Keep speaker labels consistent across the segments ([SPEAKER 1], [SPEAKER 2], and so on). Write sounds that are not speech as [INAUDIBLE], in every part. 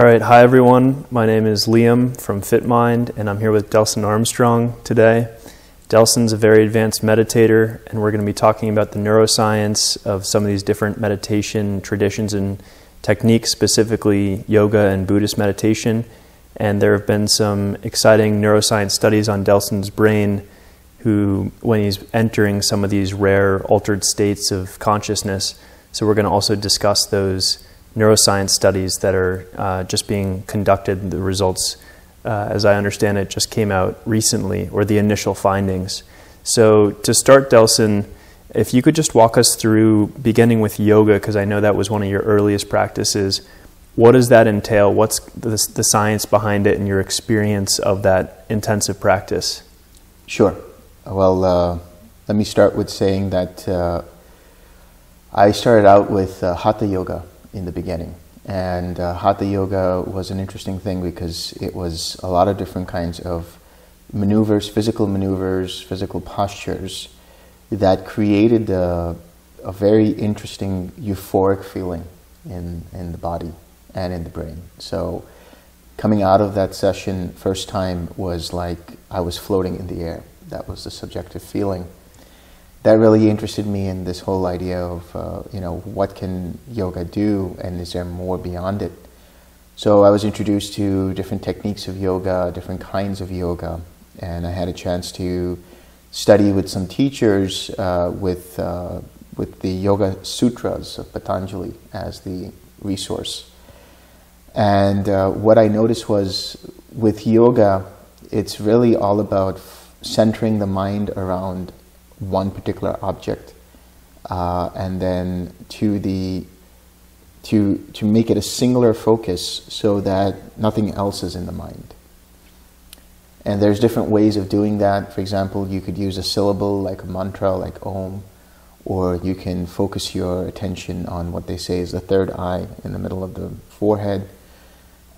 [SPEAKER 1] All right, hi everyone. My name is Liam from FitMind, and I'm here with Delson Armstrong today. Delson's a very advanced meditator, and we're going to be talking about the neuroscience of some of these different meditation traditions and techniques, specifically yoga and Buddhist meditation. And there have been some exciting neuroscience studies on Delson's brain, who, when he's entering some of these rare altered states of consciousness. So, we're going to also discuss those neuroscience studies that are uh, just being conducted. The results, uh, as I understand it, just came out recently, or the initial findings. So, to start, Delson, if you could just walk us through, beginning with yoga, because I know that was one of your earliest practices. What does that entail? What's the, the science behind it and your experience of that intensive practice?
[SPEAKER 2] Sure. Well, uh, let me start with saying that uh, I started out with uh, Hatha Yoga in the beginning. And uh, Hatha Yoga was an interesting thing because it was a lot of different kinds of maneuvers, physical maneuvers, physical postures that created a, a very interesting euphoric feeling in, in the body and in the brain. So coming out of that session first time was like I was floating in the air. That was the subjective feeling that really interested me in this whole idea of uh, you know what can yoga do and is there more beyond it? So i was introduced to different techniques of yoga different kinds of yoga and i had a chance to study with some teachers uh, with uh, with the yoga sutras of patanjali as the resource. And uh, what i noticed was with yoga it's really all about centering the mind around one particular object, uh, and then to the to to make it a singular focus so that nothing else is in the mind. And there's different ways of doing that. For example, you could use a syllable like a mantra, like Om, or you can focus your attention on what they say is the third eye in the middle of the forehead.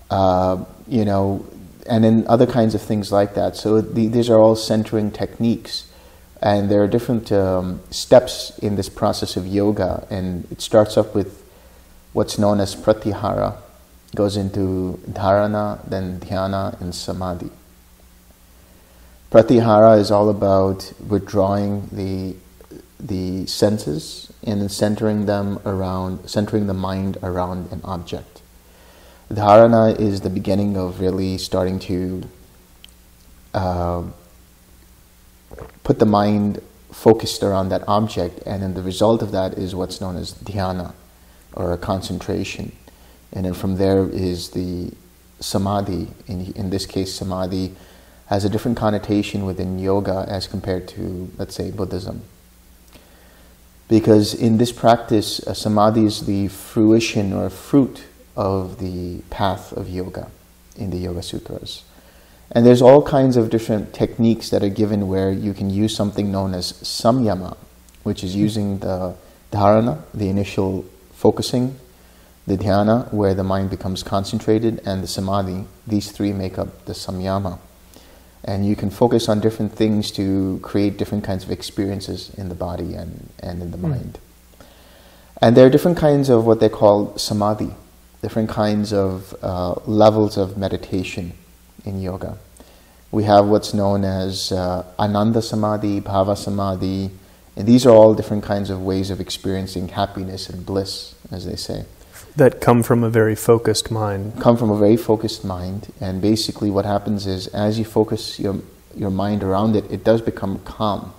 [SPEAKER 2] Uh, you know, and then other kinds of things like that. So the, these are all centering techniques and there are different um, steps in this process of yoga, and it starts up with what's known as pratyahara, goes into dharana, then dhyana, and samadhi. Pratyahara is all about withdrawing the the senses and centering them around, centering the mind around an object. Dharana is the beginning of really starting to uh, put the mind focused around that object, and then the result of that is what's known as dhyana, or a concentration. And then from there is the samadhi. In, in this case, samadhi has a different connotation within yoga as compared to, let's say, Buddhism. Because in this practice, uh, samadhi is the fruition or fruit of the path of yoga in the Yoga Sutras. And there's all kinds of different techniques that are given where you can use something known as samyama, which is using the dharana, the initial focusing, the dhyana, where the mind becomes concentrated, and the samadhi. These three make up the samyama. And you can focus on different things to create different kinds of experiences in the body and, and in the mm. mind. And there are different kinds of what they call samadhi, different kinds of uh, levels of meditation in yoga. We have what's known as uh, Ananda Samadhi, Bhava Samadhi, and these are all different kinds of ways of experiencing happiness and bliss, as they say.
[SPEAKER 1] That come from a very focused mind.
[SPEAKER 2] Come from a very focused mind, and basically what happens is as you focus your, your mind around it, it does become calm,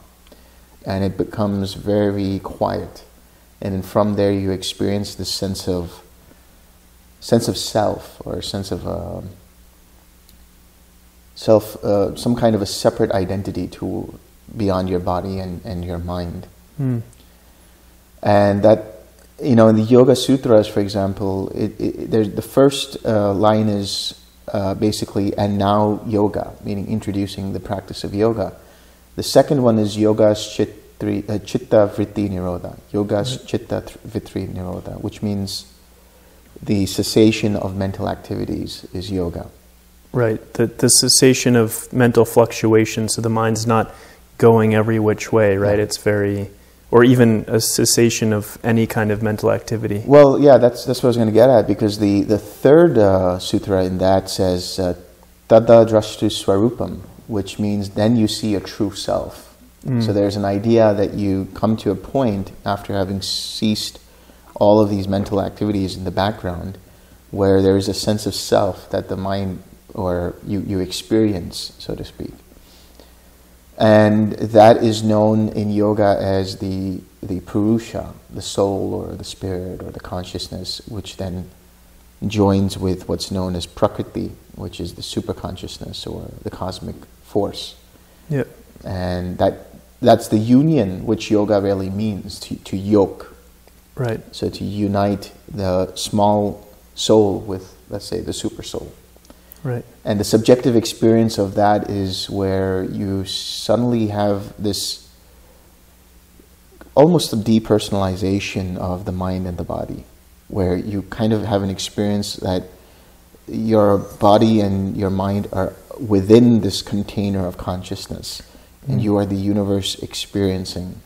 [SPEAKER 2] and it becomes very quiet. And then from there you experience this sense of sense of self or sense of uh, self, uh, some kind of a separate identity to beyond your body and, and your mind. Mm. And that, you know, in the Yoga Sutras, for example, it, it, there's, the first uh, line is uh, basically, and now yoga, meaning introducing the practice of yoga. The second one is yoga chitri, uh, chitta vritti nirodha, yoga mm-hmm. chitta vritti nirodha, which means the cessation of mental activities is yoga.
[SPEAKER 1] Right. The, the cessation of mental fluctuation, so the mind's not going every which way, right? It's very or even a cessation of any kind of mental activity.
[SPEAKER 2] Well, yeah, that's that's what I was going to get at because the the third uh, sutra in that says uh, tada drashtu swarupam, which means then you see a true self.
[SPEAKER 1] Mm.
[SPEAKER 2] So there's an idea that you come to a point after having ceased all of these mental activities in the background where there is a sense of self that the mind or you, you experience, so to speak. And that is known in yoga as the, the purusha, the soul or the spirit or the consciousness, which then joins with what's known as prakriti, which is the superconsciousness or the cosmic force.
[SPEAKER 1] Yeah.
[SPEAKER 2] And that, that's the union which yoga really means to, to yoke.
[SPEAKER 1] Right.
[SPEAKER 2] So to unite the small soul with, let's say, the super soul.
[SPEAKER 1] Right.
[SPEAKER 2] And the subjective experience of that is where you suddenly have this almost a depersonalization of the mind and the body, where you kind of have an experience that your body and your mind are within this container of consciousness, and mm. you are the universe experiencing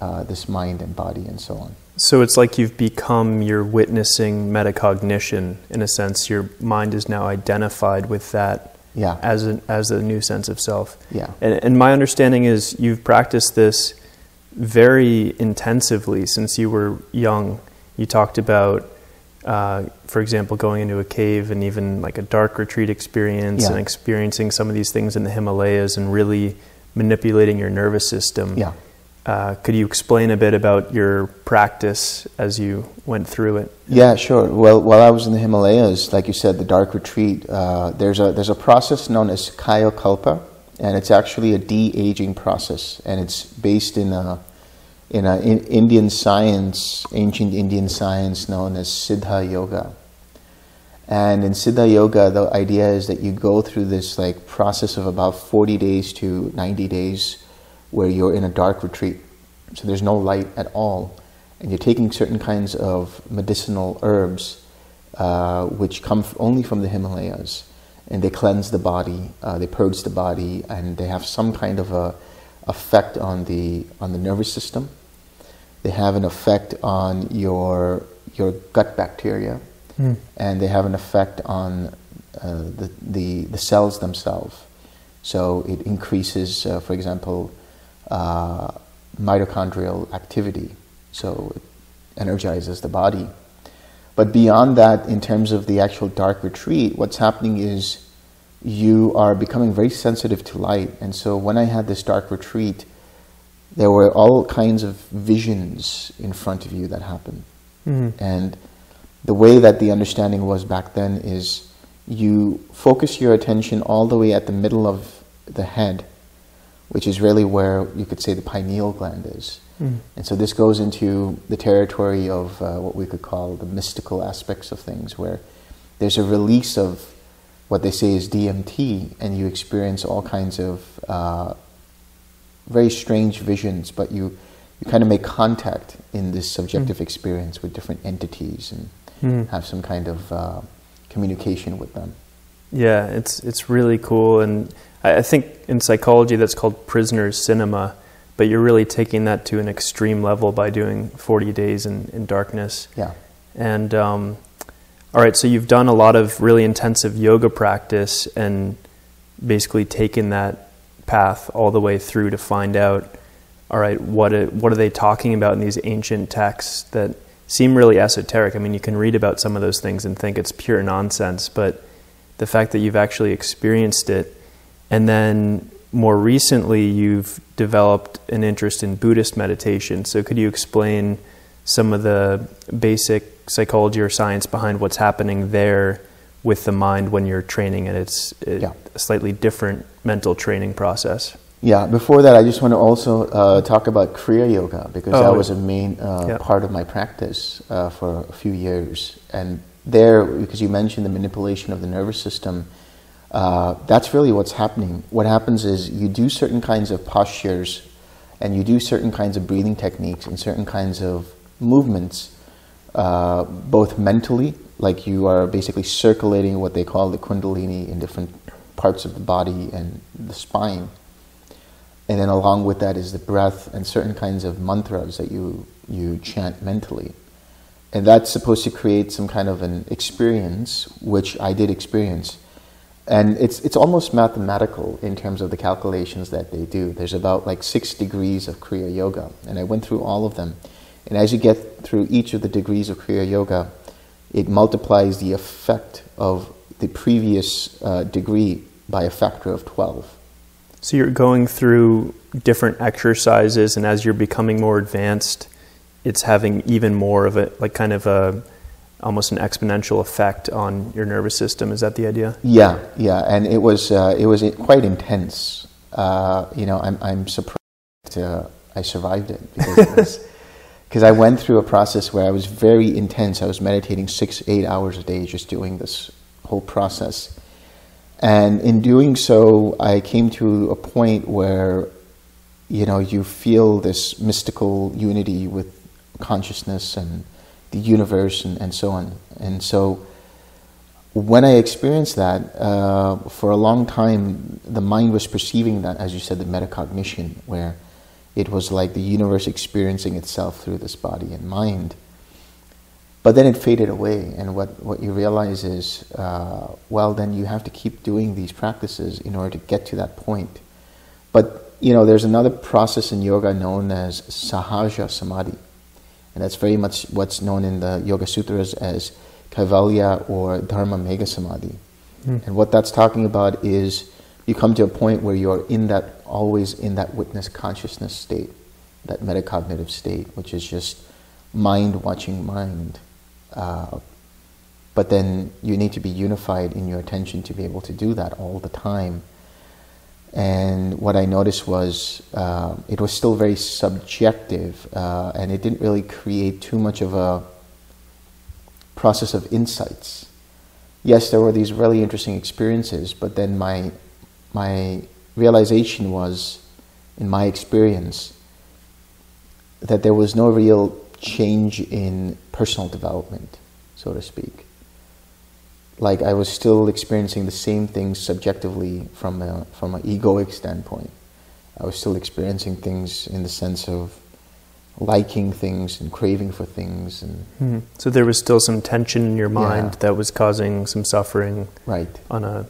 [SPEAKER 2] uh, this mind and body and so on.
[SPEAKER 1] So it's like you've become your witnessing metacognition in a sense. Your mind is now identified with that
[SPEAKER 2] Yeah.
[SPEAKER 1] as a, as a new sense of self.
[SPEAKER 2] Yeah.
[SPEAKER 1] And, and my understanding is you've practiced this very intensively since you were young. You talked about, uh, for example, going into a cave and even like a dark retreat experience
[SPEAKER 2] Yeah.
[SPEAKER 1] and experiencing some of these things in the Himalayas and really manipulating your nervous system.
[SPEAKER 2] Yeah.
[SPEAKER 1] Uh, could you explain a bit about your practice as you went through it?
[SPEAKER 2] Yeah, sure. Well, while I was in the Himalayas, like you said, the dark retreat, uh, there's a there's a process known as Kayakalpa, and it's actually a de-aging process, and it's based in a in a in Indian science, ancient Indian science known as Siddha Yoga. And in Siddha Yoga, the idea is that you go through this like process of about 40 days to 90 days where you're in a dark retreat. So there's no light at all. And you're taking certain kinds of medicinal herbs uh, which come only from the Himalayas. And they cleanse the body, uh, they purge the body, and they have some kind of a effect on the, on the nervous system. They have an effect on your, your gut bacteria and they have an effect on uh, the, the, the cells themselves. So it increases, uh, for example, uh, mitochondrial activity. So it energizes the body. But beyond that, in terms of the actual dark retreat, what's happening is you are becoming very sensitive to light. And so when I had this dark retreat, there were all kinds of visions in front of you that happened.
[SPEAKER 1] Mhm.
[SPEAKER 2] And the way that the understanding was back then is you focus your attention all the way at the middle of the head, which is really where you could say the pineal gland is.
[SPEAKER 1] Mm.
[SPEAKER 2] And so this goes into the territory of uh, what we could call the mystical aspects of things, where there's a release of what they say is DMT, and you experience all kinds of uh, very strange visions, but you, you kind of make contact in this subjective experience with different entities and
[SPEAKER 1] Mhm.
[SPEAKER 2] have some kind of uh, communication with them.
[SPEAKER 1] Yeah, it's it's really cool, and I, I think in psychology that's called prisoner's cinema. But you're really taking that to an extreme level by doing 40 days in, in darkness.
[SPEAKER 2] Yeah.
[SPEAKER 1] And um, all right, so you've done a lot of really intensive yoga practice and basically taken that path all the way through to find out, all right, what it, what are they talking about in these ancient texts that seem really esoteric? I mean, you can read about some of those things and think it's pure nonsense, but the fact that you've actually experienced it, and then more recently you've developed an interest in Buddhist meditation. So could you explain some of the basic psychology or science behind what's happening there with the mind when you're training and it's a
[SPEAKER 2] Yeah.
[SPEAKER 1] slightly different mental training process?
[SPEAKER 2] Yeah, before that, I just want to also uh, talk about Kriya Yoga because
[SPEAKER 1] Oh,
[SPEAKER 2] that was a main uh,
[SPEAKER 1] yeah.
[SPEAKER 2] part of my practice uh, for a few years. And there, because you mentioned the manipulation of the nervous system, uh, that's really what's happening. What happens is you do certain kinds of postures and you do certain kinds of breathing techniques and certain kinds of movements, uh, both mentally, like you are basically circulating what they call the Kundalini in different parts of the body and the spine and then along with that is the breath and certain kinds of mantras that you you chant mentally, and that's supposed to create some kind of an experience, which I did experience. And it's, it's almost mathematical in terms of the calculations that they do. There's about like six degrees of Kriya Yoga, and I went through all of them. And as you get through each of the degrees of Kriya Yoga, it multiplies the effect of the previous uh, degree by a factor of 12.
[SPEAKER 1] So you're going through different exercises, and as you're becoming more advanced, it's having even more of a, like kind of a, almost an exponential effect on your nervous system. Is that the idea?
[SPEAKER 2] Yeah, yeah, and it was uh, it was quite intense. Uh, you know, I'm I'm surprised uh, I survived it because [LAUGHS] because I went through a process where I was very intense. I was meditating six eight hours a day, just doing this whole process, and in doing so, I came to a point where you know you feel this mystical unity with consciousness and the universe and, and so on. And so when I experienced that, uh, for a long time, the mind was perceiving that, as you said, the metacognition, where it was like the universe experiencing itself through this body and mind. But then it faded away, and what, what you realize is, uh, well, then you have to keep doing these practices in order to get to that point. But, you know, there's another process in yoga known as sahaja samadhi and that's very much what's known in the Yoga Sutras as Kaivalya or Dharma Megha Samadhi. Mm. And what that's talking about is you come to a point where you're in that, always in that witness consciousness state, that metacognitive state, which is just mind watching mind. Uh, but then you need to be unified in your attention to be able to do that all the time. And what I noticed was uh, it was still very subjective, uh, and it didn't really create too much of a process of insights. Yes, there were these really interesting experiences, but then my my realization was, in my experience, that there was no real change in personal development, so to speak like I was still experiencing the same things subjectively from a, from an egoic standpoint. I was still experiencing things in the sense of liking things and craving for things and
[SPEAKER 1] mm-hmm. so there was still some tension in your mind yeah. that was causing some suffering
[SPEAKER 2] right
[SPEAKER 1] on a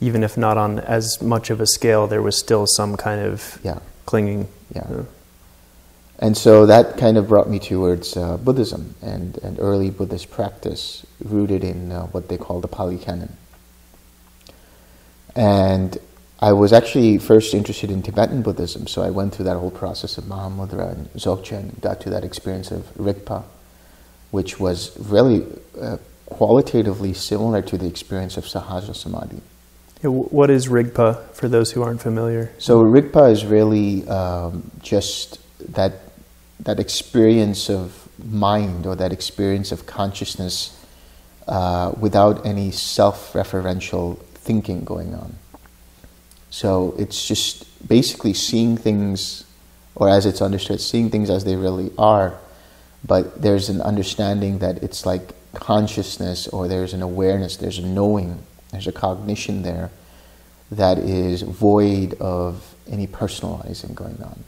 [SPEAKER 1] even if not on as much of a scale there was still some kind of
[SPEAKER 2] yeah
[SPEAKER 1] clinging
[SPEAKER 2] yeah and so that kind of brought me towards uh, Buddhism and, and early Buddhist practice rooted in uh, what they call the Pali Canon. And I was actually first interested in Tibetan Buddhism, so I went through that whole process of Mahamudra and Dzogchen, got to that experience of Rigpa, which was really uh, qualitatively similar to the experience of Sahaja Samadhi.
[SPEAKER 1] What is Rigpa for those who aren't familiar?
[SPEAKER 2] So Rigpa is really um, just that that experience of mind or that experience of consciousness uh, without any self-referential thinking going on. So it's just basically seeing things, or as it's understood, seeing things as they really are, but there's an understanding that it's like consciousness, or there's an awareness, there's a knowing, there's a cognition there that is void of any personalizing going on.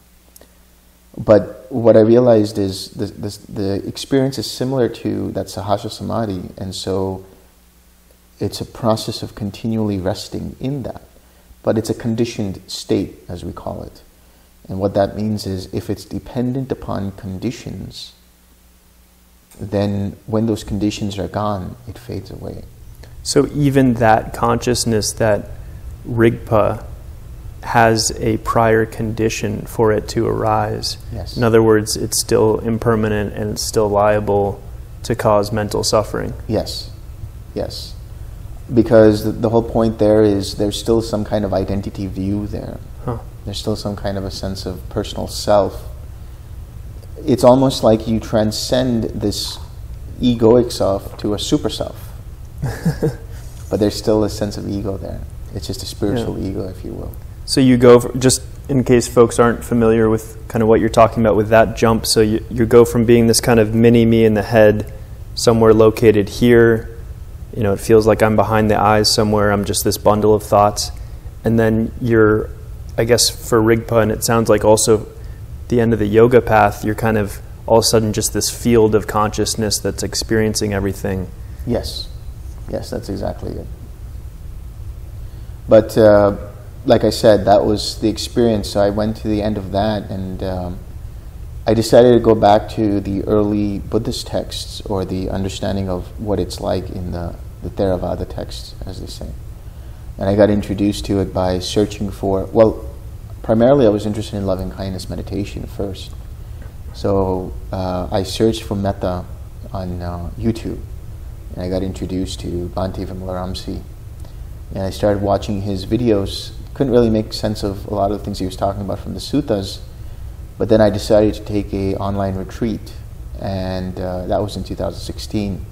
[SPEAKER 2] But what I realized is the, the, the experience is similar to that Sahaja Samadhi, and so it's a process of continually resting in that. But it's a conditioned state, as we call it. And what that means is if it's dependent upon conditions, then when those conditions are gone, it fades away.
[SPEAKER 1] So even that consciousness, that rigpa, has a prior condition for it to arise.
[SPEAKER 2] Yes.
[SPEAKER 1] In other words, it's still impermanent and it's still liable to cause mental suffering.
[SPEAKER 2] Yes, yes. Because the, the whole point there is there's still some kind of identity view there.
[SPEAKER 1] Huh.
[SPEAKER 2] There's still some kind of a sense of personal self. It's almost like you transcend this egoic self to a super self. [LAUGHS] but there's still a sense of ego there. It's just a spiritual yeah. ego, if you will.
[SPEAKER 1] So you go for, just in case folks aren't familiar with kind of what you're talking about with that jump. So you, you go from being this kind of mini me in the head, somewhere located here. You know, it feels like I'm behind the eyes somewhere. I'm just this bundle of thoughts, and then you're I guess, for Rigpa, and it sounds like also the end of the yoga path, you're kind of all of a sudden just this field of consciousness that's experiencing everything.
[SPEAKER 2] Yes, yes, that's exactly it. But uh, like I said, that was the experience. So I went to the end of that, and um, I decided to go back to the early Buddhist texts or the understanding of what it's like in the, the Theravada texts, as they say. And I got introduced to it by searching for, well, primarily I was interested in loving kindness meditation first. So uh, I searched for metta on uh, YouTube, and I got introduced to Bhante Vimalaramsi. And I started watching his videos. Couldn't really make sense of a lot of the things he was talking about from the suttas, but then I decided to take a online retreat, and uh, that was in 2016.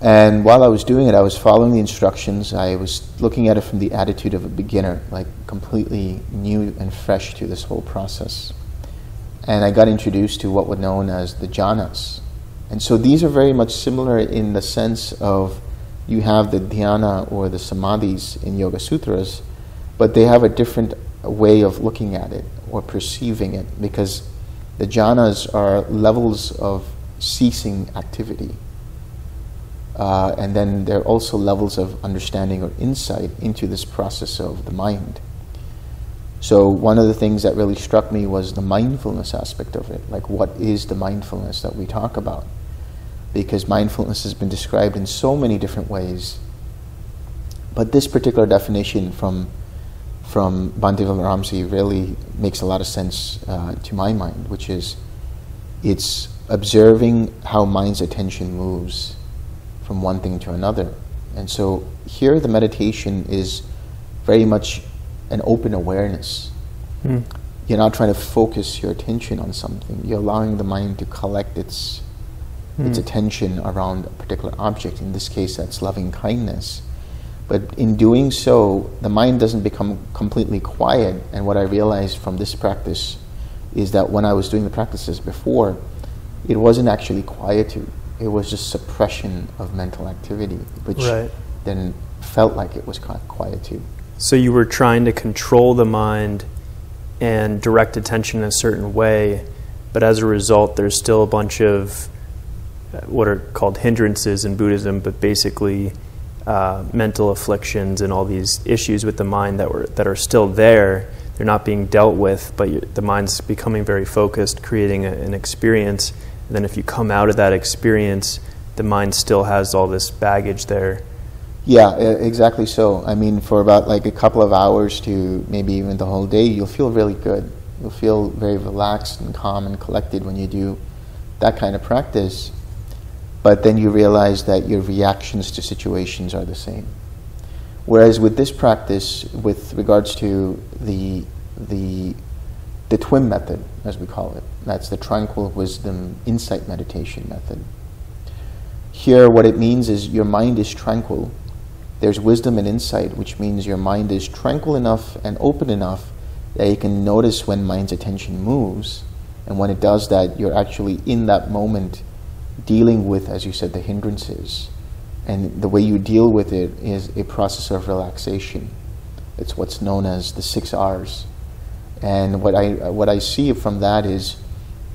[SPEAKER 2] And while I was doing it, I was following the instructions. I was looking at it from the attitude of a beginner, like completely new and fresh to this whole process. And I got introduced to what were known as the jhanas. And so these are very much similar in the sense of you have the dhyana or the samadhis in Yoga Sutras, but they have a different way of looking at it or perceiving it because the jhanas are levels of ceasing activity uh, and then there are also levels of understanding or insight into this process of the mind. So, one of the things that really struck me was the mindfulness aspect of it. Like, what is the mindfulness that we talk about? Because mindfulness has been described in so many different ways. But this particular definition from, from Bhante Vimalaramsi really makes a lot of sense uh, to my mind, which is it's observing how mind's attention moves from one thing to another. And so here the meditation is very much an open awareness. Mm. You're not trying to focus your attention on something. You're allowing the mind to collect its mm. its attention around a particular object. In this case, that's loving kindness. But in doing so, the mind doesn't become completely quiet. And what I realized from this practice is that when I was doing the practices before, it wasn't actually quietude it was just suppression of mental activity, which right. then felt like it was quietude.
[SPEAKER 1] So you were trying to control the mind and direct attention in a certain way, but as a result, there's still a bunch of what are called hindrances in Buddhism, but basically uh, mental afflictions and all these issues with the mind that were that are still there. They're not being dealt with, but the mind's becoming very focused, creating a, an experience and then if you come out of that experience, the mind still has all this baggage there.
[SPEAKER 2] Yeah, exactly so. I mean, for about like a couple of hours to maybe even the whole day, you'll feel really good. You'll feel very relaxed and calm and collected when you do that kind of practice. But then you realize that your reactions to situations are the same. Whereas with this practice, with regards to the the the TWIM method, as we call it. That's the tranquil wisdom insight meditation method. Here, what it means is your mind is tranquil. There's wisdom and insight, which means your mind is tranquil enough and open enough that you can notice when mind's attention moves. And when it does that, you're actually in that moment dealing with, as you said, the hindrances. And the way you deal with it is a process of relaxation. It's what's known as the six R's and what I, what I see from that is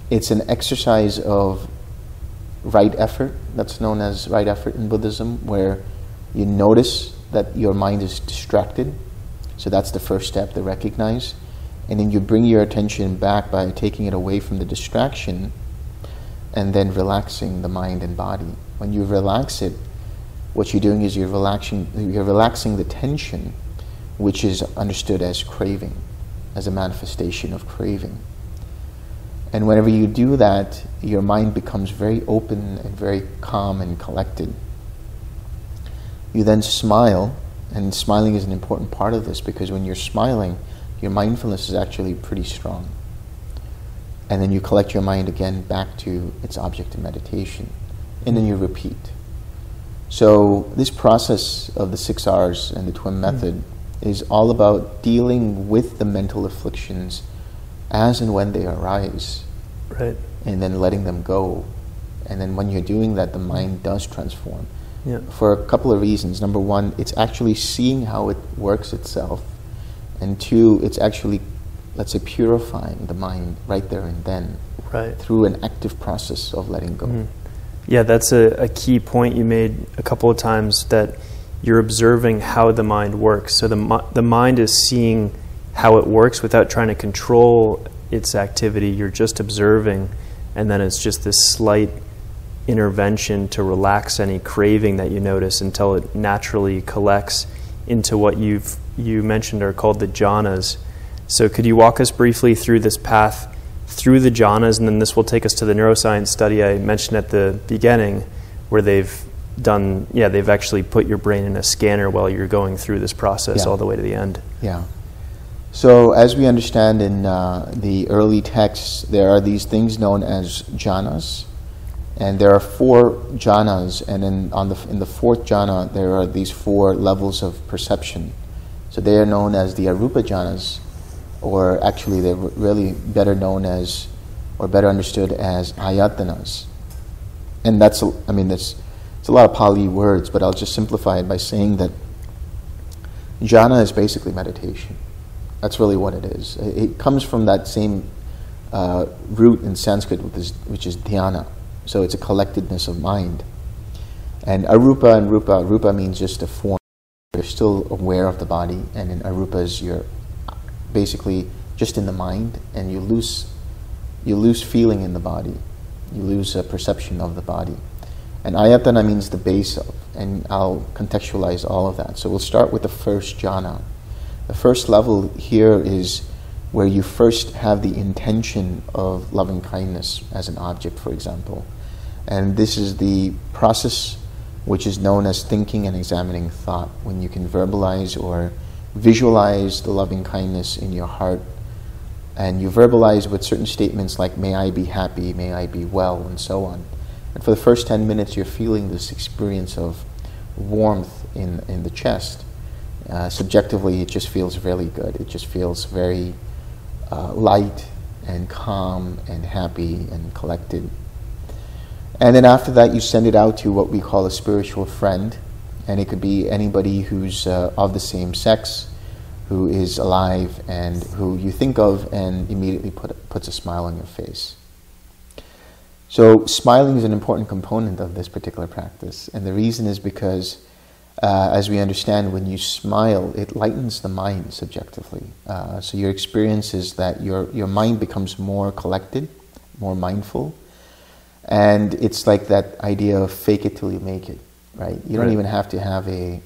[SPEAKER 2] it's an exercise of right effort, that's known as right effort in Buddhism, where you notice that your mind is distracted. So that's the first step to recognize. And then you bring your attention back by taking it away from the distraction and then relaxing the mind and body. When you relax it, what you're doing is you're relaxing, you're relaxing the tension, which is understood as craving as a manifestation of craving. And whenever you do that, your mind becomes very open and very calm and collected. You then smile, and smiling is an important part of this because when you're smiling, your mindfulness is actually pretty strong. And then you collect your mind again back to its object of meditation, and then you repeat. So, this process of the six R's and the TWIM method mm is all about dealing with the mental afflictions as and when they arise.
[SPEAKER 1] Right.
[SPEAKER 2] And then letting them go. And then when you're doing that, the mind does transform. Yeah. For a couple of reasons. Number one, it's actually seeing how it works itself. And two, it's actually, let's say, purifying the mind right there and then
[SPEAKER 1] Right.
[SPEAKER 2] through an active process of letting go.
[SPEAKER 1] Mhm. Yeah, that's a, a key point you made a couple of times that you're observing how the mind works. So the, the mind is seeing how it works without trying to control its activity. You're just observing, and then it's just this slight intervention to relax any craving that you notice until it naturally collects into what you've you mentioned are called the jhanas. So could you walk us briefly through this path through the jhanas, and then this will take us to the neuroscience study I mentioned at the beginning, where they've done yeah they've actually put your brain in a scanner while you're going through this process
[SPEAKER 2] Yeah.
[SPEAKER 1] all the way to the end.
[SPEAKER 2] Yeah. So, as we understand in uh, the early texts, there are these things known as jhanas, and there are four jhanas, and in, on the, in the fourth jhana, there are these four levels of perception. So, they are known as the arupa jhanas, or actually, they're really better known as, or better understood as ayatanas. And that's, I mean, it's, it's a lot of Pali words, but I'll just simplify it by saying that jhana is basically meditation. That's really what it is. It comes from that same uh, root in Sanskrit, which is, which is dhyana. So it's a collectedness of mind. And arupa and rupa, rupa means just a form. You're still aware of the body, and in arupa is you're basically just in the mind, and you lose you lose feeling in the body. You lose a perception of the body. And ayatana means the base of, and I'll contextualize all of that. So we'll start with the first jhana. The first level here is where you first have the intention of loving kindness as an object, for example. And this is the process which is known as thinking and examining thought, when you can verbalize or visualize the loving kindness in your heart. And you verbalize with certain statements like, may I be happy, may I be well, and so on. And for the first 10 minutes, you're feeling this experience of warmth in, in the chest. Uh, subjectively, it just feels really good. It just feels very uh, light and calm and happy and collected. And then after that, you send it out to what we call a spiritual friend. And it could be anybody who's uh, of the same sex, who is alive, and who you think of and immediately put, puts a smile on your face. So, smiling is an important component of this particular practice. And the reason is because, uh, as we understand, when you smile, it lightens the mind subjectively. Uh, so, your experience is that your, your mind becomes more collected, more mindful. And it's like that idea of fake it till you make it, right? You don't
[SPEAKER 1] Right.
[SPEAKER 2] even have to have a,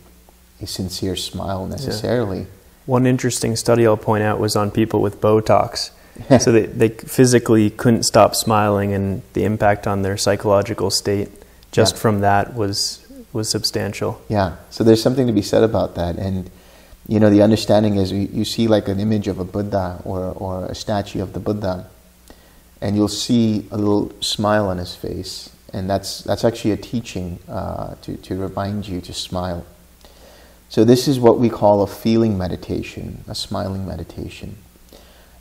[SPEAKER 2] a sincere smile necessarily.
[SPEAKER 1] One interesting study I'll point out was on people with Botox. [LAUGHS] so they, they physically couldn't stop smiling, and the impact on their psychological state just
[SPEAKER 2] Yeah.
[SPEAKER 1] from that was was substantial.
[SPEAKER 2] Yeah, so there's something to be said about that. And, you know, the understanding is you, you see like an image of a Buddha or, or a statue of the Buddha, and you'll see a little smile on his face. And that's, that's actually a teaching uh, to, to remind you to smile. So, this is what we call a feeling meditation, a smiling meditation.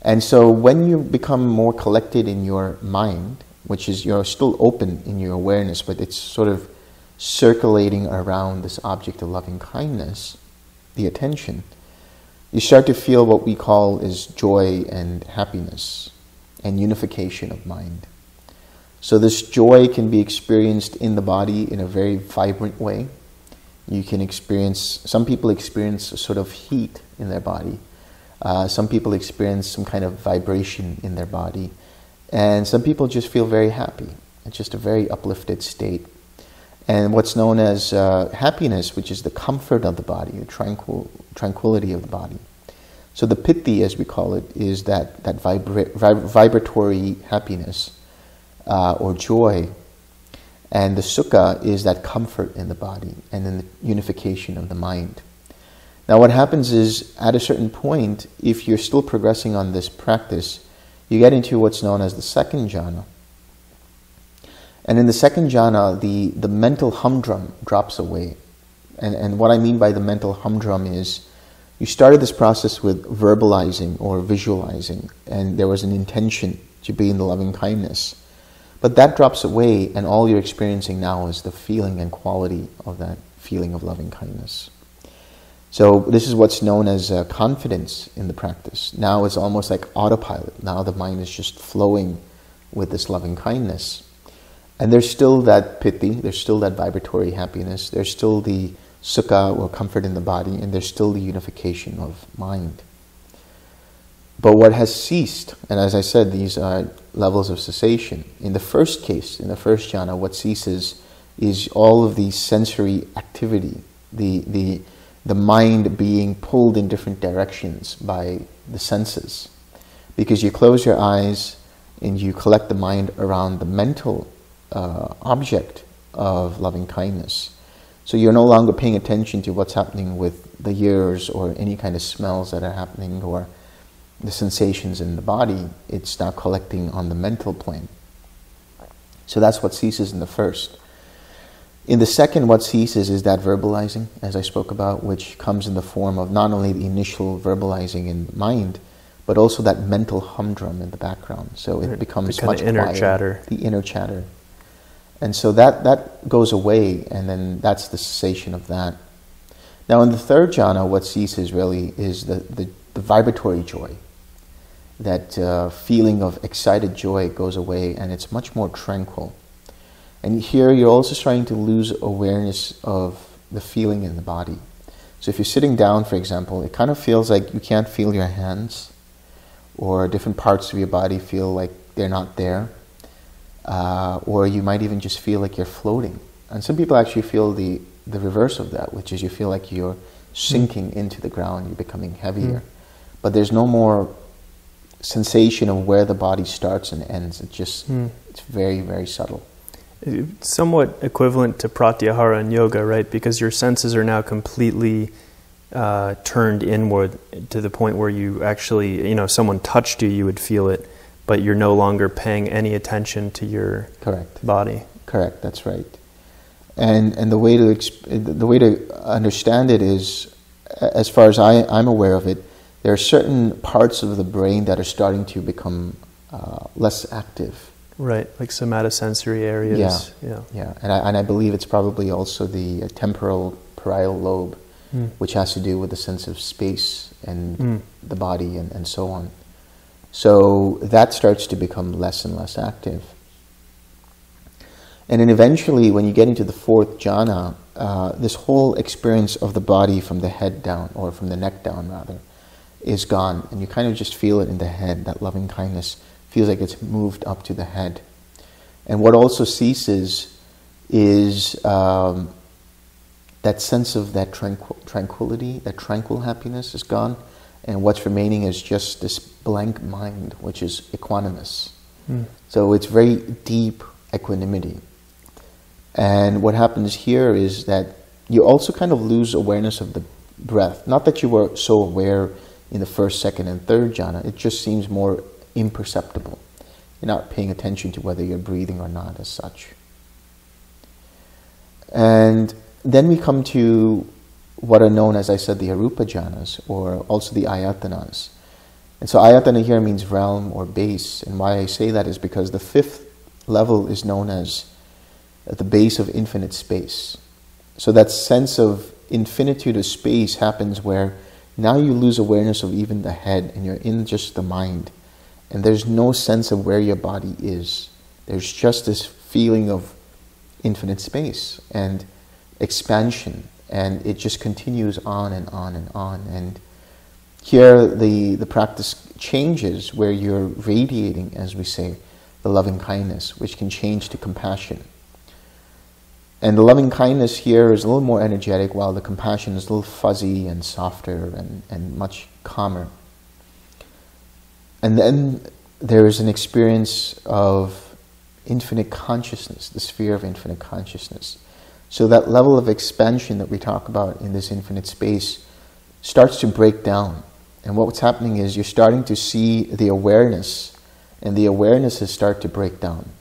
[SPEAKER 2] And so, when you become more collected in your mind, which is you're still open in your awareness, but it's sort of circulating around this object of loving kindness, the attention, you start to feel what we call is joy and happiness and unification of mind. So this joy can be experienced in the body in a very vibrant way. You can experience, some people experience a sort of heat in their body. Uh, some people experience some kind of vibration in their body. And some people just feel very happy. It's just a very uplifted state. And what's known as uh, happiness, which is the comfort of the body, the tranquil, tranquility of the body. So the piti, as we call it, is that, that vibra- vib- vibratory happiness uh, or joy. And the sukha is that comfort in the body and then the unification of the mind. Now, what happens is, at a certain point, if you're still progressing on this practice, you get into what's known as the second jhana. And in the second jhana, the, the mental humdrum drops away. And, and what I mean by the mental humdrum is you started this process with verbalizing or visualizing, and there was an intention to be in the loving kindness. But that drops away, and all you're experiencing now is the feeling and quality of that feeling of loving kindness. So this is what's known as uh, confidence in the practice. Now it's almost like autopilot. Now the mind is just flowing with this loving kindness. And there's still that piti, there's still that vibratory happiness, there's still the sukha or comfort in the body, and there's still the unification of mind. But what has ceased, and as I said, these are levels of cessation. In the first case, in the first jhana, what ceases is all of the sensory activity, the, the, the mind being pulled in different directions by the senses. Because you close your eyes and you collect the mind around the mental uh, object of loving kindness. So you're no longer paying attention to what's happening with the ears or any kind of smells that are happening or the sensations in the body. It's now collecting on the mental plane. So that's what ceases in the first. In the second, what ceases is that verbalizing, as I spoke about, which comes in the form of not only the initial verbalizing in mind, but also that mental humdrum in the background. So it becomes
[SPEAKER 1] the
[SPEAKER 2] much
[SPEAKER 1] inner
[SPEAKER 2] quieter.
[SPEAKER 1] chatter.
[SPEAKER 2] The inner chatter. And so that, that goes away, and then that's the cessation of that. Now, in the third jhana, what ceases really is the, the, the vibratory joy. That uh, feeling of excited joy goes away, and it's much more tranquil. And here you're also starting to lose awareness of the feeling in the body. So if you're sitting down, for example, it kind of feels like you can't feel your hands, or different parts of your body feel like they're not there uh, or you might even just feel like you're floating. And some people actually feel the, the reverse of that, which is you feel like you're sinking mm. into the ground, you're becoming heavier. Mm. But there's no more sensation of where the body starts and ends. It just, mm. it's very, very subtle.
[SPEAKER 1] somewhat equivalent to pratyahara in yoga, right? Because your senses are now completely uh, turned inward to the point where you actually, you know, someone touched you, you would feel it but you're no longer paying any attention to your
[SPEAKER 2] correct
[SPEAKER 1] body.
[SPEAKER 2] Correct. That's right. And and the way to exp- the way to understand it is, as far as I, I'm aware of it, there are certain parts of the brain that are starting to become uh, less active.
[SPEAKER 1] Right, like somatosensory areas.
[SPEAKER 2] Yeah, yeah, yeah. And I and I believe it's probably also the uh, temporal parietal lobe, mm. which has to do with the sense of space and mm. the body and, and so on. So that starts to become less and less active. And then eventually, when you get into the fourth jhana, uh, this whole experience of the body from the head down, or from the neck down rather, is gone. And you kind of just feel it in the head, that loving kindness feels like it's moved up to the head. And what also ceases is um, that sense of that tranquil- tranquility, that tranquil happiness is gone and what's remaining is just this blank mind, which is equanimous. Mm. So it's very deep equanimity. And what happens here is that you also kind of lose awareness of the breath. Not that you were so aware in the first, second, and third jhana, it just seems more imperceptible. You're not paying attention to whether you're breathing or not, as such. And then we come to what are known, as I said, the arupa jhanas, or also the ayatanas. And so ayatana here means realm or base. And why I say that is because the fifth level is known as the base of infinite space. So that sense of infinitude of space happens where now you lose awareness of even the head and you're in just the mind. And there's no sense of where your body is. There's just this feeling of infinite space and expansion and it just continues on and on and on. And here the, the practice changes where you're radiating, as we say, the loving kindness, which can change to compassion. And the loving kindness here is a little more energetic, while the compassion is a little fuzzy and softer and, and much calmer. And then there is an experience of infinite consciousness, the sphere of infinite consciousness. So that level of expansion that we talk about in this infinite space starts to break down. And what's happening is you're starting to see the awareness, and the awarenesses start to break down.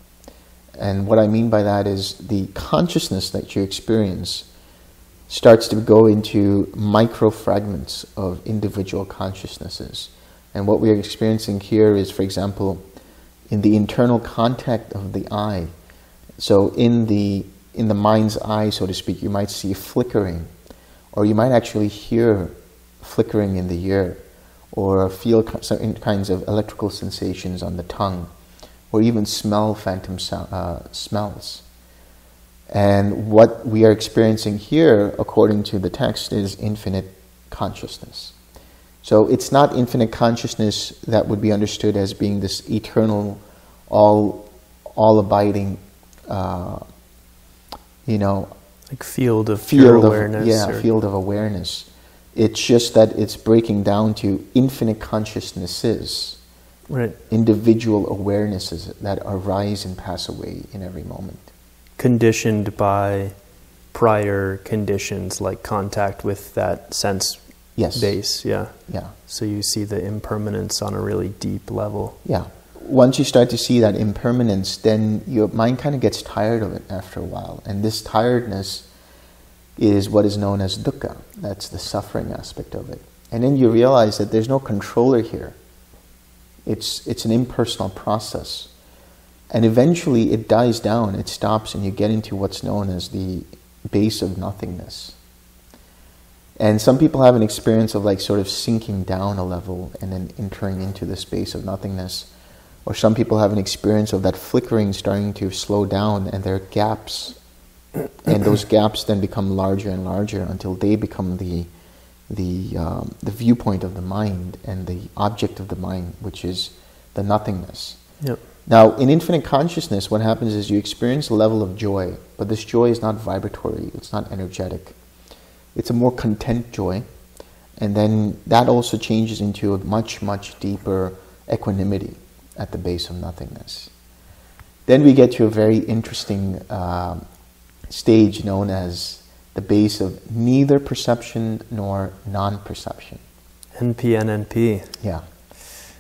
[SPEAKER 2] And what I mean by that is the consciousness that you experience starts to go into micro fragments of individual consciousnesses. And what we are experiencing here is, for example, in the internal contact of the eye. So, in the in the mind's eye, so to speak, you might see flickering or you might actually hear flickering in the ear, or feel certain kinds of electrical sensations on the tongue, or even smell phantom so- uh, smells. And what we are experiencing here, according to the text, is infinite consciousness. So it's not infinite consciousness that would be understood as being this eternal, all, all abiding, uh, you know,
[SPEAKER 1] like field of field
[SPEAKER 2] of,
[SPEAKER 1] awareness.
[SPEAKER 2] Yeah, or... field of awareness. It's just that it's breaking down to infinite consciousnesses,
[SPEAKER 1] right?
[SPEAKER 2] Individual awarenesses that arise and pass away in every moment
[SPEAKER 1] conditioned by prior conditions like contact with that sense
[SPEAKER 2] yes.
[SPEAKER 1] base. Yeah.
[SPEAKER 2] Yeah.
[SPEAKER 1] So you see the impermanence on a really deep level.
[SPEAKER 2] Yeah. Once you start to see that impermanence, then your mind kind of gets tired of it after a while. And this tiredness is what is known as dukkha. That's the suffering aspect of it. And then you realize that there's no controller here. It's, it's an impersonal process. And eventually it dies down, it stops, and you get into what's known as the base of nothingness. And some people have an experience of like sort of sinking down a level and then entering into the space of nothingness. Or some people have an experience of that flickering starting to slow down and there are gaps. and those gaps then become larger and larger until they become the, the, um, the viewpoint of the mind and the object of the mind, which is the nothingness.
[SPEAKER 1] Yep.
[SPEAKER 2] Now, in infinite consciousness, what happens is you experience a level of joy, but this joy is not vibratory, it's not energetic. It's a more content joy, and then that also changes into a much, much deeper equanimity at the base of nothingness. Then we get to a very interesting uh, stage known as the base of neither perception nor non perception.
[SPEAKER 1] NPNNP.
[SPEAKER 2] Yeah.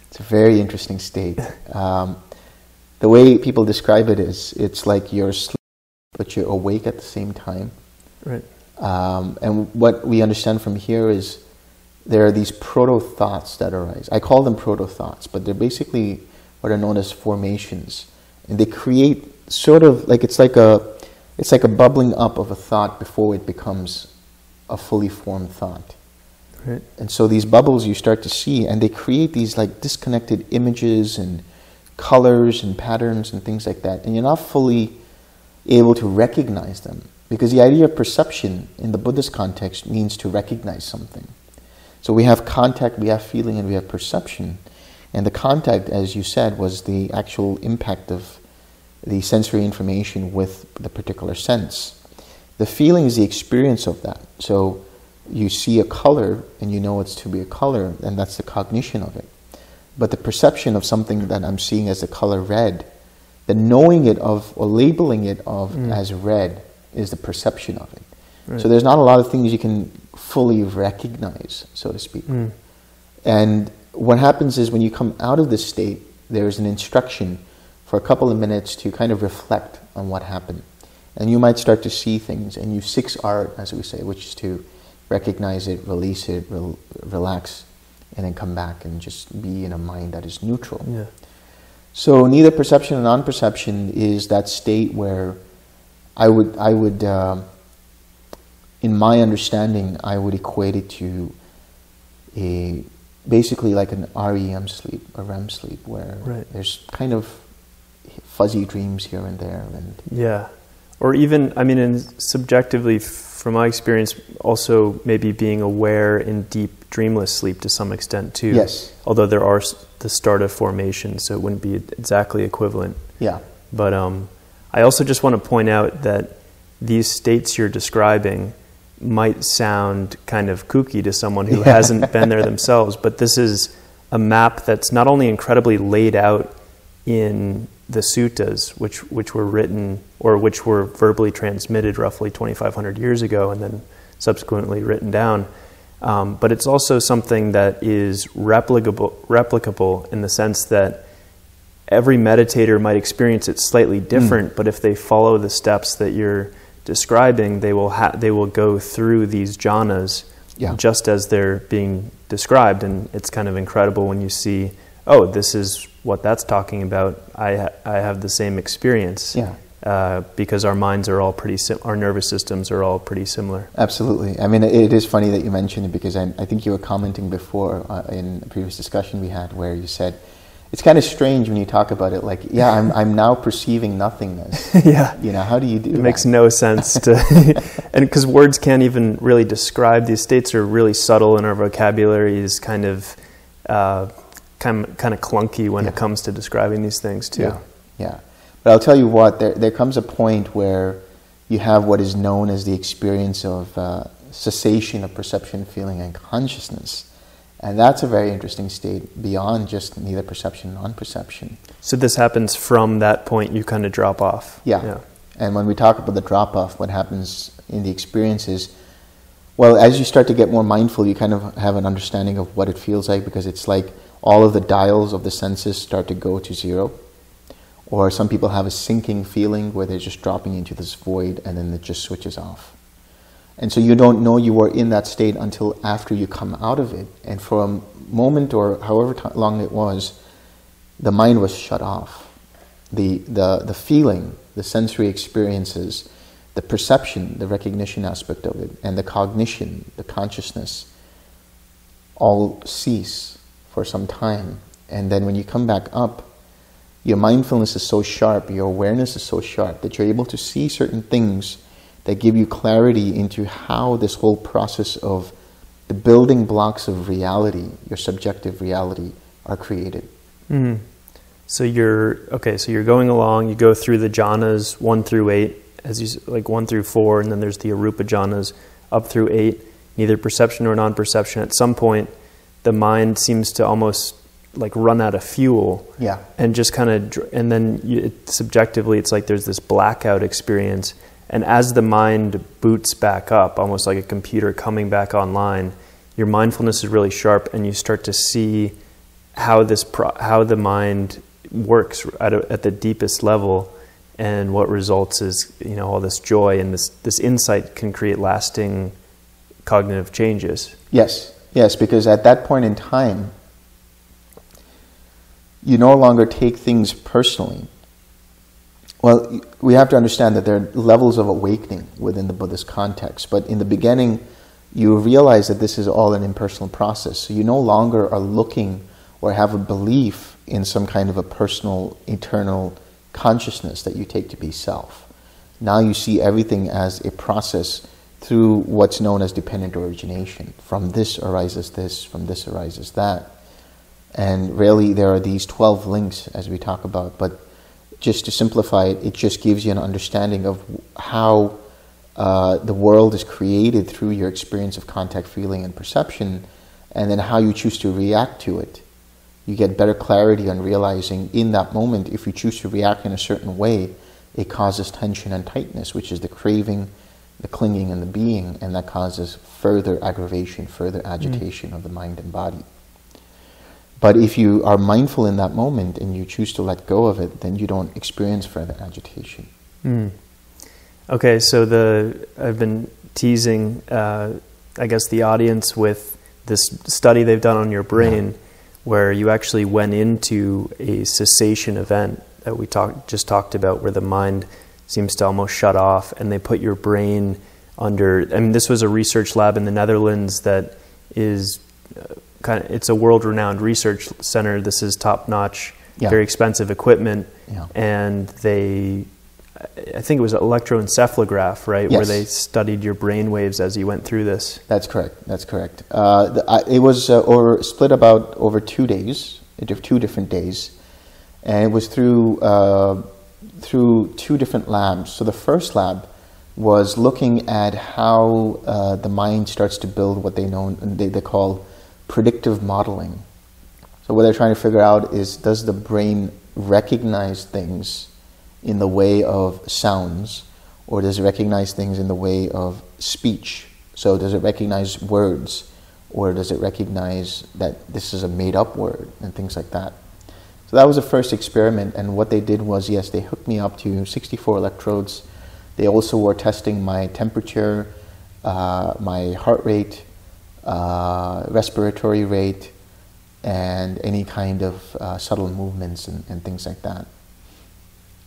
[SPEAKER 2] It's a very interesting state. [LAUGHS] Um, the way people describe it is it's like you're asleep, but you're awake at the same time.
[SPEAKER 1] Right.
[SPEAKER 2] Um, and what we understand from here is there are these proto thoughts that arise. I call them proto thoughts, but they're basically what are known as formations, and they create sort of like it's like a it's like a bubbling up of a thought before it becomes a fully formed thought.
[SPEAKER 1] Right.
[SPEAKER 2] And so these bubbles you start to see, and they create these like disconnected images and colors and patterns and things like that, and you're not fully able to recognize them. Because the idea of perception in the Buddhist context means to recognize something. So we have contact, we have feeling, and we have perception. And the contact, as you said, was the actual impact of the sensory information with the particular sense. The feeling is the experience of that. So you see a color and you know it's to be a color, and that's the cognition of it. But the perception of something that I'm seeing as the color red, the knowing it of or labeling it of mm. as red is the perception of it. Right. So there's not a lot of things you can fully recognize, so to speak.
[SPEAKER 1] Mm.
[SPEAKER 2] And what happens is when you come out of this state, there's an instruction for a couple of minutes to kind of reflect on what happened. And you might start to see things, and you six R, as we say, which is to recognize it, release it, re- relax, and then come back and just be in a mind that is neutral.
[SPEAKER 1] Yeah.
[SPEAKER 2] So neither perception and non-perception is that state where I would I would uh, in my understanding I would equate it to a basically like an REM sleep, a REM sleep, where
[SPEAKER 1] right.
[SPEAKER 2] there's kind of fuzzy dreams here and there, and
[SPEAKER 1] yeah, or even I mean, and subjectively from my experience, also maybe being aware in deep dreamless sleep to some extent too.
[SPEAKER 2] Yes.
[SPEAKER 1] Although there are the start of formation, so it wouldn't be exactly equivalent.
[SPEAKER 2] Yeah.
[SPEAKER 1] But um, I also just want to point out that these states you're describing might sound kind of kooky to someone who yeah. hasn't been there themselves, but this is a map that's not only incredibly laid out in the suttas, which, which were written or which were verbally transmitted roughly 2,500 years ago and then subsequently written down. Um, but it's also something that is replicable, replicable in the sense that every meditator might experience it slightly different, mm. but if they follow the steps that you're describing, they will, ha- they will go through these jhanas
[SPEAKER 2] yeah.
[SPEAKER 1] just as they're being described. And it's kind of incredible when you see, oh, this is what that's talking about, I, ha- I have the same experience
[SPEAKER 2] yeah.
[SPEAKER 1] uh, because our minds are all pretty, sim- our nervous systems are all pretty similar.
[SPEAKER 2] Absolutely. I mean, it is funny that you mentioned it because I, I think you were commenting before uh, in a previous discussion we had where you said, it's kind of strange when you talk about it like, yeah, I'm, I'm now perceiving nothingness. [LAUGHS]
[SPEAKER 1] yeah.
[SPEAKER 2] You know, how do you do
[SPEAKER 1] It
[SPEAKER 2] that?
[SPEAKER 1] makes no [LAUGHS] sense to, [LAUGHS] and because words can't even really describe these states are really subtle and our vocabulary is kind of, uh, kind, of, kind of clunky when
[SPEAKER 2] Yeah.
[SPEAKER 1] it comes to describing these things too.
[SPEAKER 2] Yeah, yeah. But I'll tell you what, there, there comes a point where you have what is known as the experience of uh, cessation of perception, feeling, and consciousness. And that's a very interesting state beyond just neither perception, nor non perception.
[SPEAKER 1] So this happens from that point you kind of drop off.
[SPEAKER 2] Yeah. And when we talk about the drop off, what happens in the experience is, well, as you start to get more mindful, you kind of have an understanding of what it feels like because it's like all of the dials of the senses start to go to zero. Or some people have a sinking feeling where they're just dropping into this void and then it just switches off. And so you don't know you were in that state until after you come out of it. And for a moment or however t- long it was, the mind was shut off. The, the, the feeling, the sensory experiences, the perception, the recognition aspect of it, and the cognition, the consciousness, all cease for some time. And then when you come back up, your mindfulness is so sharp, your awareness is so sharp that you're able to see certain things that give you clarity into how this whole process of the building blocks of reality, your subjective reality, are created.
[SPEAKER 1] Mhm. So you're okay. So you're going along. You go through the jhanas one through eight, as you like one through four, and then there's the arupa jhanas up through eight. Neither perception nor non-perception. At some point, the mind seems to almost like run out of fuel,
[SPEAKER 2] Yeah.
[SPEAKER 1] and just kind of, and then you, it, subjectively, it's like there's this blackout experience. And as the mind boots back up, almost like a computer coming back online, your mindfulness is really sharp, and you start to see how this pro- how the mind works at, a, at the deepest level, and what results is you know all this joy and this this insight can create lasting cognitive changes.
[SPEAKER 2] Yes, yes, because at that point in time, you no longer take things personally. Well, we have to understand that there are levels of awakening within the Buddhist context, but in the beginning, you realize that this is all an impersonal process. So you no longer are looking or have a belief in some kind of a personal, eternal consciousness that you take to be self. Now you see everything as a process through what's known as dependent origination. From this arises this, from this arises that. And really, there are these 12 links as we talk about, but just to simplify it, it just gives you an understanding of how uh, the world is created through your experience of contact, feeling, and perception, and then how you choose to react to it. You get better clarity on realizing in that moment, if you choose to react in a certain way, it causes tension and tightness, which is the craving, the clinging, and the being, and that causes further aggravation, further agitation of the mind and body. But if you are mindful in that moment and you choose to let go of it, then you don't experience further agitation.
[SPEAKER 1] Mm. Okay, so the I've been teasing, uh, I guess, the audience with this study they've done on your brain, where you actually went into a cessation event that we talked just talked about, where the mind seems to almost shut off, and they put your brain under. I mean, this was a research lab in the Netherlands that is uh, kind of it's a world-renowned research center. This is top-notch,
[SPEAKER 2] Yeah.
[SPEAKER 1] very expensive equipment,
[SPEAKER 2] Yeah.
[SPEAKER 1] and they I think it was electroencephalograph, right, where they studied your brain waves as you went through this.
[SPEAKER 2] That's correct. That's correct. Uh, the, I, it was uh, over, split about over two days, two different days, and it was through uh, through two different labs. So the first lab was looking at how uh, the mind starts to build what they know they, they call predictive modeling. So what they're trying to figure out is does the brain recognize things in the way of sounds, or does it recognize things in the way of speech? So does it recognize words, or does it recognize that this is a made up word and things like that? So that was the first experiment, and what they did was yes, they hooked me up to 64 electrodes. They also were testing my temperature, uh, my heart rate, uh, respiratory rate, and any kind of uh, subtle movements and, and things like that.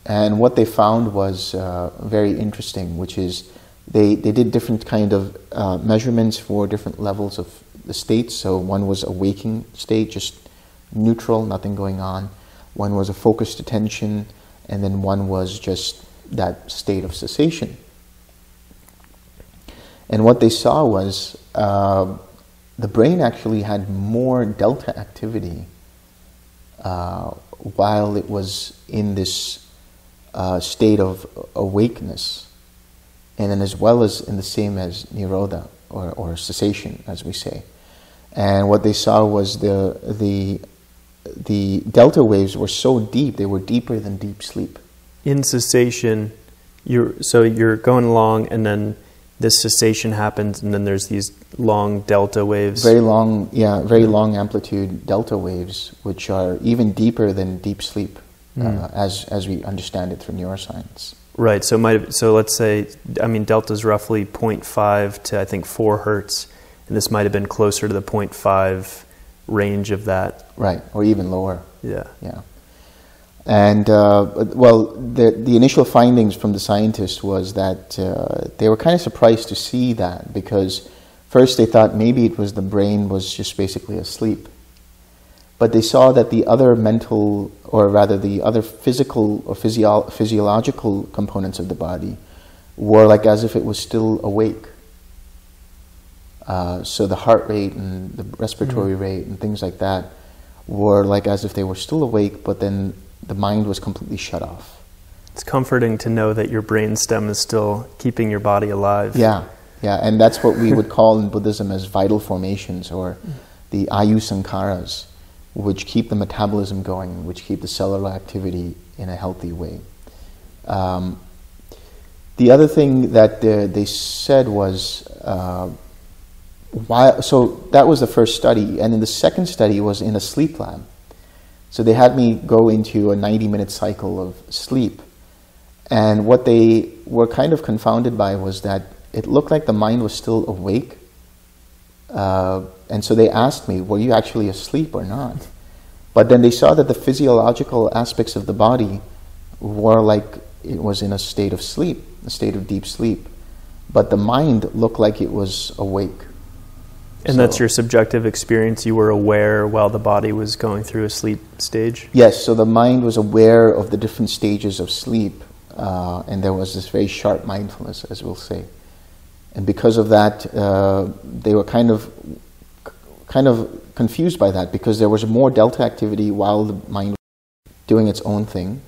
[SPEAKER 2] And what they found was uh, very interesting, which is they, they did different kind of uh, measurements for different levels of the states. So one was a waking state, just neutral, nothing going on. One was a focused attention, and then one was just that state of cessation. And what they saw was uh, the brain actually had more delta activity uh, while it was in this uh, state of awakeness, and then as well as in the same as nirodha or, or cessation, as we say. And what they saw was the the the delta waves were so deep; they were deeper than deep sleep.
[SPEAKER 1] In cessation, you're so you're going along, and then this cessation happens, and then there's these long delta waves.
[SPEAKER 2] Very long, yeah, very long amplitude delta waves, which are even deeper than deep sleep, mm. uh, as as we understand it through neuroscience.
[SPEAKER 1] Right. So might so let's say I mean delta is roughly 0.5 to I think four hertz, and this might have been closer to the 0.5 range of that.
[SPEAKER 2] Right, or even lower.
[SPEAKER 1] Yeah.
[SPEAKER 2] Yeah. And uh, well, the, the initial findings from the scientists was that uh, they were kind of surprised to see that because first they thought maybe it was the brain was just basically asleep. But they saw that the other mental, or rather the other physical or physio- physiological components of the body were like as if it was still awake. Uh, so the heart rate and the respiratory mm-hmm. rate and things like that were like as if they were still awake, but then the mind was completely shut off.
[SPEAKER 1] It's comforting to know that your brain stem is still keeping your body alive.
[SPEAKER 2] Yeah, yeah, and that's what we would call in Buddhism as vital formations or the ayu sankharas, which keep the metabolism going, which keep the cellular activity in a healthy way. Um, the other thing that they, they said was, uh, why, so that was the first study, and then the second study was in a sleep lab. So they had me go into a 90 minute cycle of sleep. And what they were kind of confounded by was that it looked like the mind was still awake. Uh, and so they asked me, Were you actually asleep or not? But then they saw that the physiological aspects of the body were like it was in a state of sleep, a state of deep sleep. But the mind looked like it was awake.
[SPEAKER 1] And so, that's your subjective experience. You were aware while the body was going through a sleep stage?
[SPEAKER 2] Yes, so the mind was aware of the different stages of sleep, uh, and there was this very sharp mindfulness, as we'll say. And because of that, uh, they were kind of, kind of confused by that because there was more delta activity while the mind was doing its own thing,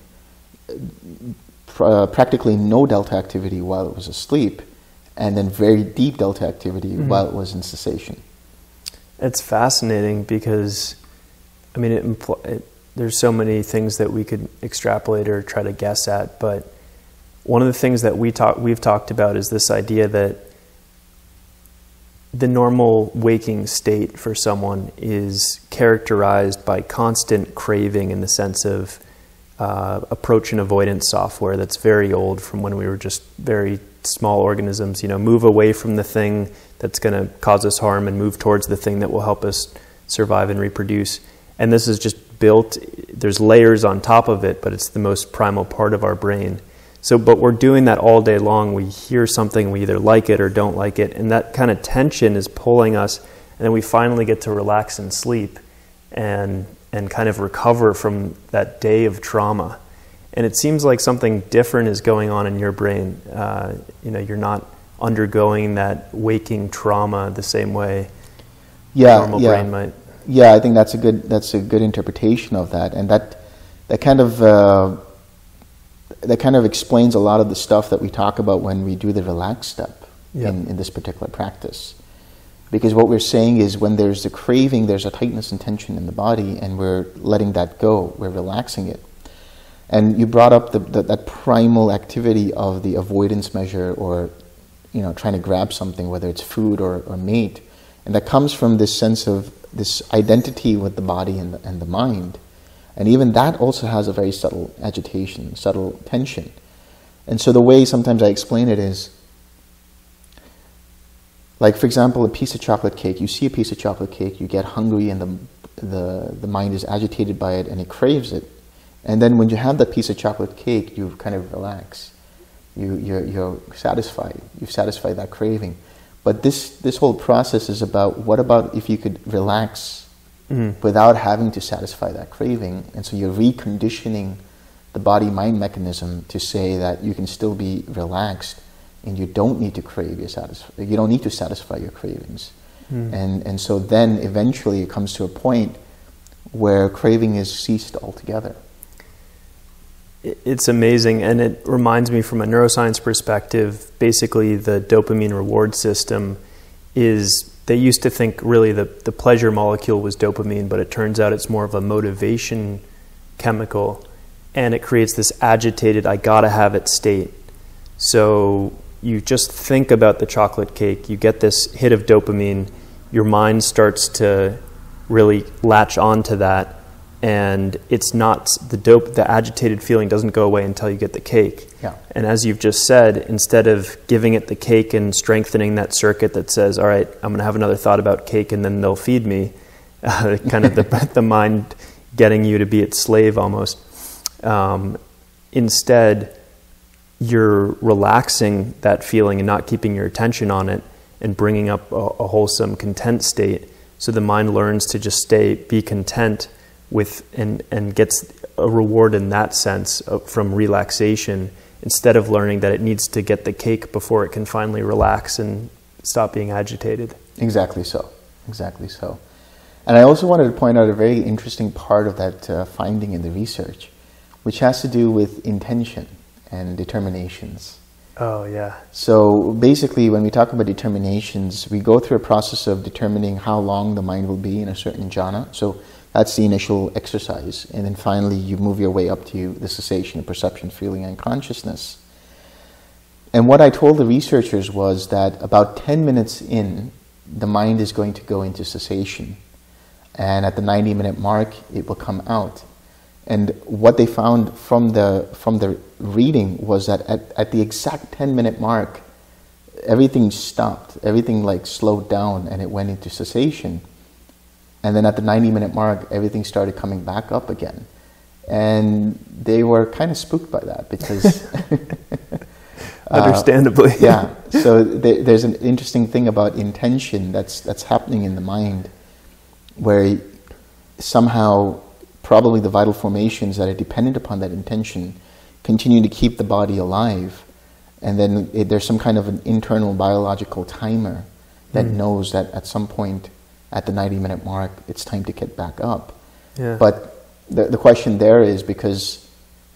[SPEAKER 2] uh, practically no delta activity while it was asleep, and then very deep delta activity mm-hmm. while it was in cessation.
[SPEAKER 1] It's fascinating because, I mean, it, impl- it, there's so many things that we could extrapolate or try to guess at, but one of the things that we talk, we've talked about is this idea that the normal waking state for someone is characterized by constant craving in the sense of uh, approach and avoidance software that's very old from when we were just very small organisms. You know, move away from the thing that's going to cause us harm and move towards the thing that will help us survive and reproduce. And this is just built, there's layers on top of it, but it's the most primal part of our brain. So, but we're doing that all day long. We hear something, we either like it or don't like it, and that kind of tension is pulling us, and then we finally get to relax and sleep and, and kind of recover from that day of trauma. And it seems like something different is going on in your brain. Uh, you know, you're not undergoing that waking trauma the same way
[SPEAKER 2] yeah,
[SPEAKER 1] normal
[SPEAKER 2] yeah.
[SPEAKER 1] brain might.
[SPEAKER 2] Yeah, I think that's a good that's a good interpretation of that, and that that kind of uh, that kind of explains a lot of the stuff that we talk about when we do the relax step in, in this particular practice. Because what we're saying is when there's the craving, there's a tightness and tension in the body, and we're letting that go, we're relaxing it. And you brought up the, the, that primal activity of the avoidance measure or you know, trying to grab something, whether it's food or, or meat. And that comes from this sense of this identity with the body and the, and the mind. And even that also has a very subtle agitation, subtle tension. And so the way sometimes I explain it is like, for example, a piece of chocolate cake. You see a piece of chocolate cake, you get hungry, and the, the, the mind is agitated by it and it craves it. And then when you have that piece of chocolate cake, you kind of relax. You, you're, you're satisfied. You've satisfied that craving. But this, this whole process is about what about if you could relax mm. without having to satisfy that craving? And so you're reconditioning the body mind mechanism to say that you can still be relaxed and you don't need to crave your satisfy, you don't need to satisfy your cravings. Mm. And, and so then eventually it comes to a point where craving is ceased altogether.
[SPEAKER 1] It's amazing, and it reminds me from a neuroscience perspective. Basically, the dopamine reward system is they used to think really the, the pleasure molecule was dopamine, but it turns out it's more of a motivation chemical, and it creates this agitated, I gotta have it state. So you just think about the chocolate cake, you get this hit of dopamine, your mind starts to really latch onto that and it's not the dope the agitated feeling doesn't go away until you get the cake
[SPEAKER 2] yeah.
[SPEAKER 1] and as you've just said instead of giving it the cake and strengthening that circuit that says all right i'm going to have another thought about cake and then they'll feed me uh, [LAUGHS] kind of the, [LAUGHS] the mind getting you to be its slave almost um, instead you're relaxing that feeling and not keeping your attention on it and bringing up a, a wholesome content state so the mind learns to just stay, be content with, and, and gets a reward in that sense from relaxation instead of learning that it needs to get the cake before it can finally relax and stop being agitated.
[SPEAKER 2] Exactly so. Exactly so. And I also wanted to point out a very interesting part of that uh, finding in the research, which has to do with intention and determinations.
[SPEAKER 1] Oh, yeah.
[SPEAKER 2] So basically, when we talk about determinations, we go through a process of determining how long the mind will be in a certain jhana. So that's the initial exercise. And then finally, you move your way up to the cessation of perception, feeling, and consciousness. And what I told the researchers was that about 10 minutes in, the mind is going to go into cessation. And at the 90 minute mark, it will come out. And what they found from the, from the reading was that at, at the exact 10 minute mark, everything stopped, everything like slowed down and it went into cessation. And then at the 90 minute mark, everything started coming back up again. And they were kind of spooked by that because. [LAUGHS] [LAUGHS]
[SPEAKER 1] Understandably.
[SPEAKER 2] Uh, yeah. So there, there's an interesting thing about intention that's, that's happening in the mind where somehow probably the vital formations that are dependent upon that intention continue to keep the body alive. And then it, there's some kind of an internal biological timer that mm. knows that at some point at the 90 minute mark, it's time to get back up.
[SPEAKER 1] Yeah.
[SPEAKER 2] But the, the question there is because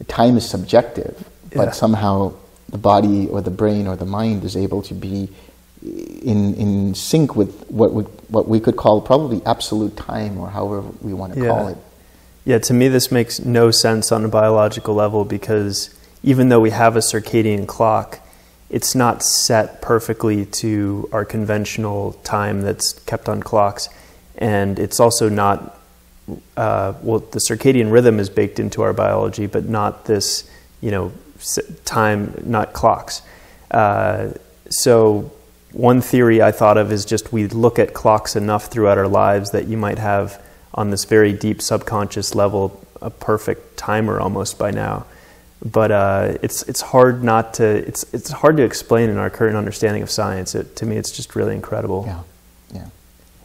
[SPEAKER 2] time is subjective, but yeah. somehow the body or the brain or the mind is able to be in, in sync with what we, what we could call probably absolute time or however we want to yeah. call it.
[SPEAKER 1] Yeah, to me, this makes no sense on a biological level because even though we have a circadian clock, it's not set perfectly to our conventional time that's kept on clocks. And it's also not, uh, well, the circadian rhythm is baked into our biology, but not this, you know, time, not clocks. Uh, so, one theory I thought of is just we look at clocks enough throughout our lives that you might have on this very deep subconscious level a perfect timer almost by now. But uh, it's it's hard not to it's it's hard to explain in our current understanding of science. It, to me, it's just really incredible.
[SPEAKER 2] Yeah, yeah.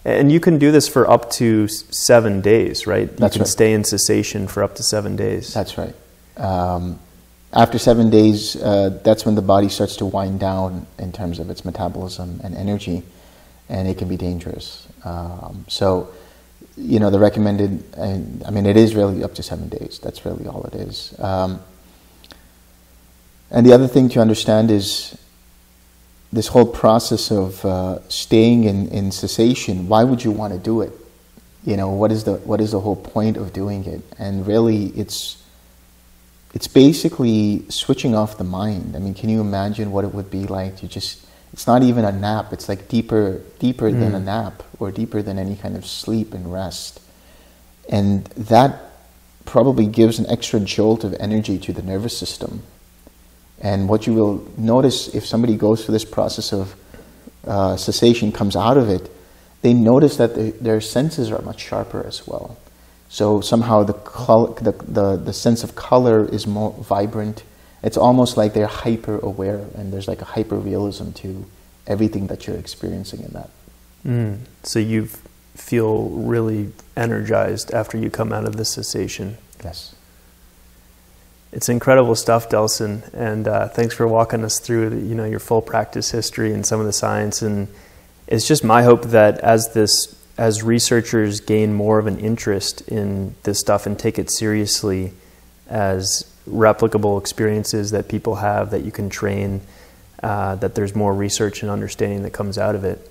[SPEAKER 1] And you can do this for up to seven days, right? You
[SPEAKER 2] That's
[SPEAKER 1] can
[SPEAKER 2] right.
[SPEAKER 1] stay in cessation for up to seven days.
[SPEAKER 2] That's right. Um, after seven days, uh, that's when the body starts to wind down in terms of its metabolism and energy, and it can be dangerous. Um, so you know, the recommended, and, I mean, it is really up to seven days. That's really all it is. Um, and the other thing to understand is this whole process of uh, staying in, in cessation. Why would you want to do it? You know, what is the what is the whole point of doing it? And really, it's it's basically switching off the mind. I mean, can you imagine what it would be like to just it's not even a nap. It's like deeper, deeper mm. than a nap, or deeper than any kind of sleep and rest. And that probably gives an extra jolt of energy to the nervous system. And what you will notice if somebody goes through this process of uh, cessation, comes out of it, they notice that the, their senses are much sharper as well. So somehow the, col- the, the, the sense of color is more vibrant. It's almost like they're hyper aware, and there's like a hyper realism to everything that you're experiencing in that.
[SPEAKER 1] Mm. So you feel really energized after you come out of the cessation.
[SPEAKER 2] Yes.
[SPEAKER 1] It's incredible stuff, Delson, and uh, thanks for walking us through you know your full practice history and some of the science. And it's just my hope that as this as researchers gain more of an interest in this stuff and take it seriously as replicable experiences that people have that you can train, uh, that there's more research and understanding that comes out of it.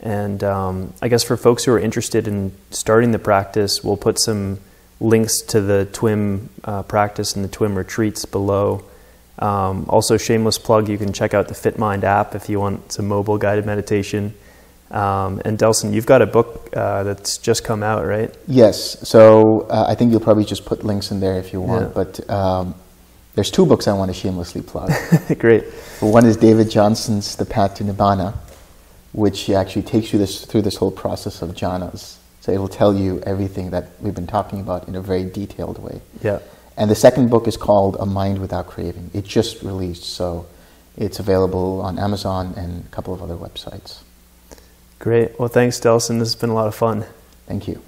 [SPEAKER 1] And um, I guess for folks who are interested in starting the practice, we'll put some links to the TWIM uh, practice and the TWIM retreats below. Um, also, shameless plug, you can check out the FitMind app if you want some mobile guided meditation. Um, and Delson, you've got a book uh, that's just come out, right?
[SPEAKER 2] Yes. So uh, I think you'll probably just put links in there if you want. Yeah. But um, there's two books I want to shamelessly plug. [LAUGHS]
[SPEAKER 1] Great.
[SPEAKER 2] One is David Johnson's The Path to Nibbana, which actually takes you this, through this whole process of jhanas. So it will tell you everything that we've been talking about in a very detailed way.
[SPEAKER 1] Yeah.
[SPEAKER 2] And the second book is called A Mind Without Craving. It just released, so it's available on Amazon and a couple of other websites.
[SPEAKER 1] Great. Well, thanks, Delson. This has been a lot of fun.
[SPEAKER 2] Thank you.